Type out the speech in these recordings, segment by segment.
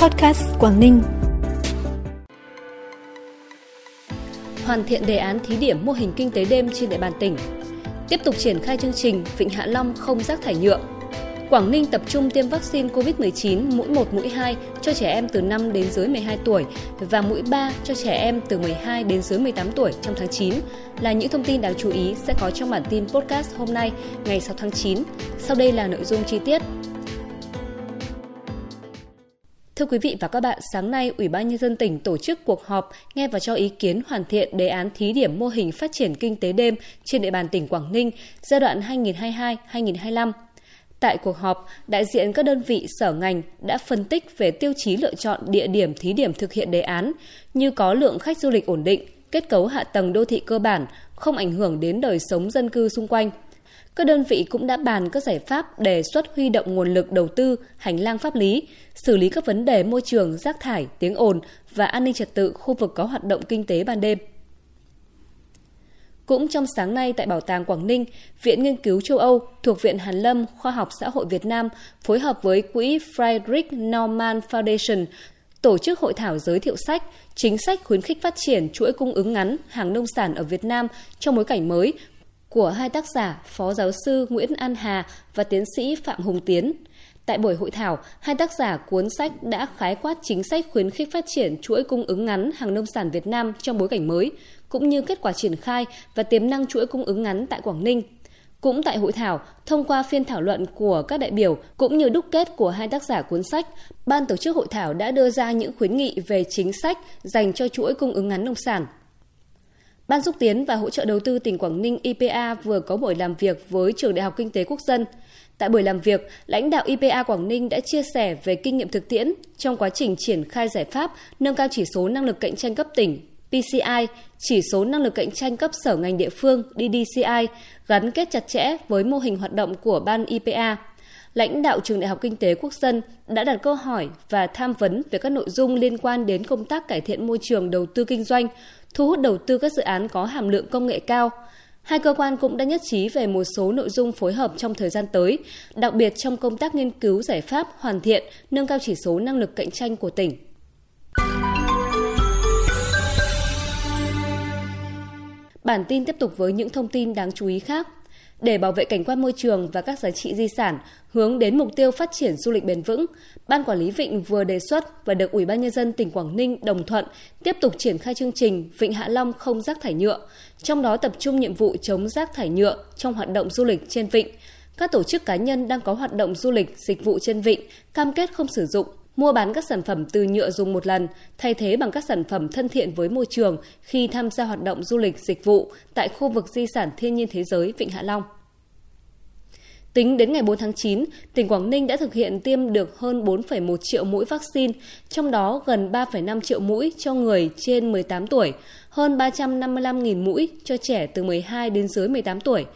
Podcast Quảng Ninh. Hoàn thiện đề án thí điểm mô hình kinh tế đêm trên địa bàn tỉnh. Tiếp tục triển khai chương trình Vịnh Hạ Long không rác thải nhựa. Quảng Ninh tập trung tiêm vaccine COVID-19 mũi 1, mũi 2 cho trẻ em từ 5 đến dưới 12 tuổi và mũi 3 cho trẻ em từ 12 đến dưới 18 tuổi trong tháng 9 là những thông tin đáng chú ý sẽ có trong bản tin podcast hôm nay ngày 6 tháng 9. Sau đây là nội dung chi tiết. Thưa quý vị và các bạn, sáng nay Ủy ban nhân dân tỉnh tổ chức cuộc họp nghe và cho ý kiến hoàn thiện đề án thí điểm mô hình phát triển kinh tế đêm trên địa bàn tỉnh Quảng Ninh giai đoạn 2022-2025. Tại cuộc họp, đại diện các đơn vị sở ngành đã phân tích về tiêu chí lựa chọn địa điểm thí điểm thực hiện đề án như có lượng khách du lịch ổn định, kết cấu hạ tầng đô thị cơ bản, không ảnh hưởng đến đời sống dân cư xung quanh. Các đơn vị cũng đã bàn các giải pháp đề xuất huy động nguồn lực đầu tư, hành lang pháp lý, xử lý các vấn đề môi trường, rác thải, tiếng ồn và an ninh trật tự khu vực có hoạt động kinh tế ban đêm. Cũng trong sáng nay tại Bảo tàng Quảng Ninh, Viện Nghiên cứu châu Âu thuộc Viện Hàn Lâm Khoa học Xã hội Việt Nam phối hợp với Quỹ Friedrich Naumann Foundation tổ chức hội thảo giới thiệu sách, chính sách khuyến khích phát triển chuỗi cung ứng ngắn hàng nông sản ở Việt Nam trong bối cảnh mới của hai tác giả Phó Giáo sư Nguyễn An Hà và Tiến sĩ Phạm Hùng Tiến. Tại buổi hội thảo, hai tác giả cuốn sách đã khái quát chính sách khuyến khích phát triển chuỗi cung ứng ngắn hàng nông sản Việt Nam trong bối cảnh mới, cũng như kết quả triển khai và tiềm năng chuỗi cung ứng ngắn tại Quảng Ninh. Cũng tại hội thảo, thông qua phiên thảo luận của các đại biểu cũng như đúc kết của hai tác giả cuốn sách, ban tổ chức hội thảo đã đưa ra những khuyến nghị về chính sách dành cho chuỗi cung ứng ngắn nông sản. Ban xúc tiến và hỗ trợ đầu tư tỉnh Quảng Ninh IPA vừa có buổi làm việc với Trường Đại học Kinh tế Quốc dân. Tại buổi làm việc, lãnh đạo IPA Quảng Ninh đã chia sẻ về kinh nghiệm thực tiễn trong quá trình triển khai giải pháp nâng cao chỉ số năng lực cạnh tranh cấp tỉnh PCI, chỉ số năng lực cạnh tranh cấp sở ngành địa phương DDCI gắn kết chặt chẽ với mô hình hoạt động của ban IPA. Lãnh đạo Trường Đại học Kinh tế Quốc dân đã đặt câu hỏi và tham vấn về các nội dung liên quan đến công tác cải thiện môi trường đầu tư kinh doanh, thu hút đầu tư các dự án có hàm lượng công nghệ cao. Hai cơ quan cũng đã nhất trí về một số nội dung phối hợp trong thời gian tới, đặc biệt trong công tác nghiên cứu giải pháp hoàn thiện, nâng cao chỉ số năng lực cạnh tranh của tỉnh. Bản tin tiếp tục với những thông tin đáng chú ý khác. Để bảo vệ cảnh quan môi trường và các giá trị di sản, hướng đến mục tiêu phát triển du lịch bền vững, Ban Quản lý Vịnh vừa đề xuất và được Ủy ban Nhân dân tỉnh Quảng Ninh đồng thuận tiếp tục triển khai chương trình Vịnh Hạ Long không rác thải nhựa, trong đó tập trung nhiệm vụ chống rác thải nhựa trong hoạt động du lịch trên vịnh. Các tổ chức cá nhân đang có hoạt động du lịch, dịch vụ trên vịnh cam kết không sử dụng, mua bán các sản phẩm từ nhựa dùng một lần, thay thế bằng các sản phẩm thân thiện với môi trường khi tham gia hoạt động du lịch dịch vụ tại khu vực di sản thiên nhiên thế giới Vịnh Hạ Long. Tính đến ngày 4 tháng 9, tỉnh Quảng Ninh đã thực hiện tiêm được hơn 4,1 triệu mũi vaccine, trong đó gần 3,5 triệu mũi cho người trên 18 tuổi, hơn 355.000 mũi cho trẻ từ 12 đến dưới 18 tuổi,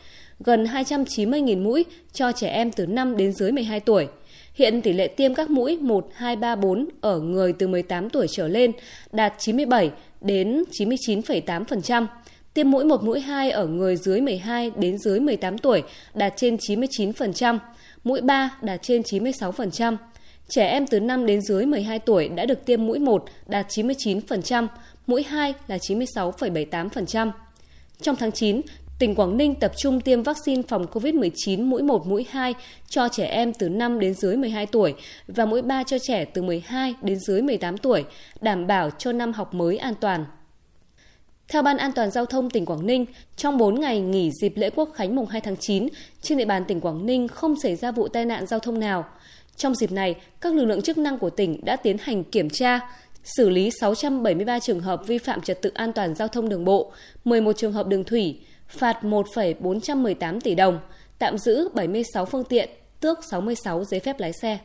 gần 290.000 mũi cho trẻ em từ 5 đến dưới 12 tuổi – Hiện tỷ lệ tiêm các mũi 1, 2, 3, 4 ở người từ 18 tuổi trở lên đạt 97 đến 99,8%. Tiêm mũi 1 mũi 2 ở người dưới 12 đến dưới 18 tuổi đạt trên 99%, mũi 3 đạt trên 96%. Trẻ em từ 5 đến dưới 12 tuổi đã được tiêm mũi 1 đạt 99%, mũi 2 là 96,78%. Trong tháng 9, tỉnh Quảng Ninh tập trung tiêm vaccine phòng COVID-19 mũi 1, mũi 2 cho trẻ em từ 5 đến dưới 12 tuổi và mũi 3 cho trẻ từ 12 đến dưới 18 tuổi, đảm bảo cho năm học mới an toàn. Theo Ban An toàn Giao thông tỉnh Quảng Ninh, trong 4 ngày nghỉ dịp lễ quốc khánh mùng 2 tháng 9, trên địa bàn tỉnh Quảng Ninh không xảy ra vụ tai nạn giao thông nào. Trong dịp này, các lực lượng chức năng của tỉnh đã tiến hành kiểm tra, xử lý 673 trường hợp vi phạm trật tự an toàn giao thông đường bộ, 11 trường hợp đường thủy, phạt 1,418 tỷ đồng, tạm giữ 76 phương tiện, tước 66 giấy phép lái xe.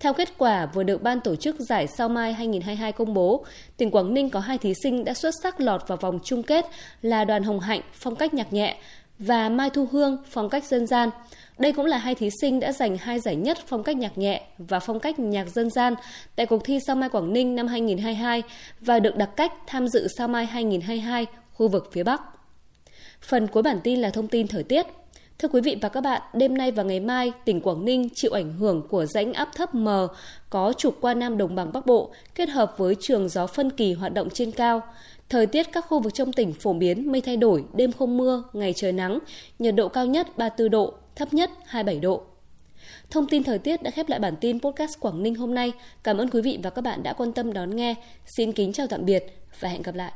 Theo kết quả vừa được Ban tổ chức giải Sao Mai 2022 công bố, tỉnh Quảng Ninh có hai thí sinh đã xuất sắc lọt vào vòng chung kết là Đoàn Hồng Hạnh phong cách nhạc nhẹ và Mai Thu Hương phong cách dân gian. Đây cũng là hai thí sinh đã giành hai giải nhất phong cách nhạc nhẹ và phong cách nhạc dân gian tại cuộc thi Sao Mai Quảng Ninh năm 2022 và được đặc cách tham dự Sao Mai 2022 khu vực phía Bắc. Phần cuối bản tin là thông tin thời tiết. Thưa quý vị và các bạn, đêm nay và ngày mai, tỉnh Quảng Ninh chịu ảnh hưởng của rãnh áp thấp M có trục qua Nam Đồng bằng Bắc Bộ, kết hợp với trường gió phân kỳ hoạt động trên cao. Thời tiết các khu vực trong tỉnh phổ biến mây thay đổi, đêm không mưa, ngày trời nắng, nhiệt độ cao nhất 34 độ, thấp nhất 27 độ. Thông tin thời tiết đã khép lại bản tin podcast Quảng Ninh hôm nay. Cảm ơn quý vị và các bạn đã quan tâm đón nghe. Xin kính chào tạm biệt và hẹn gặp lại.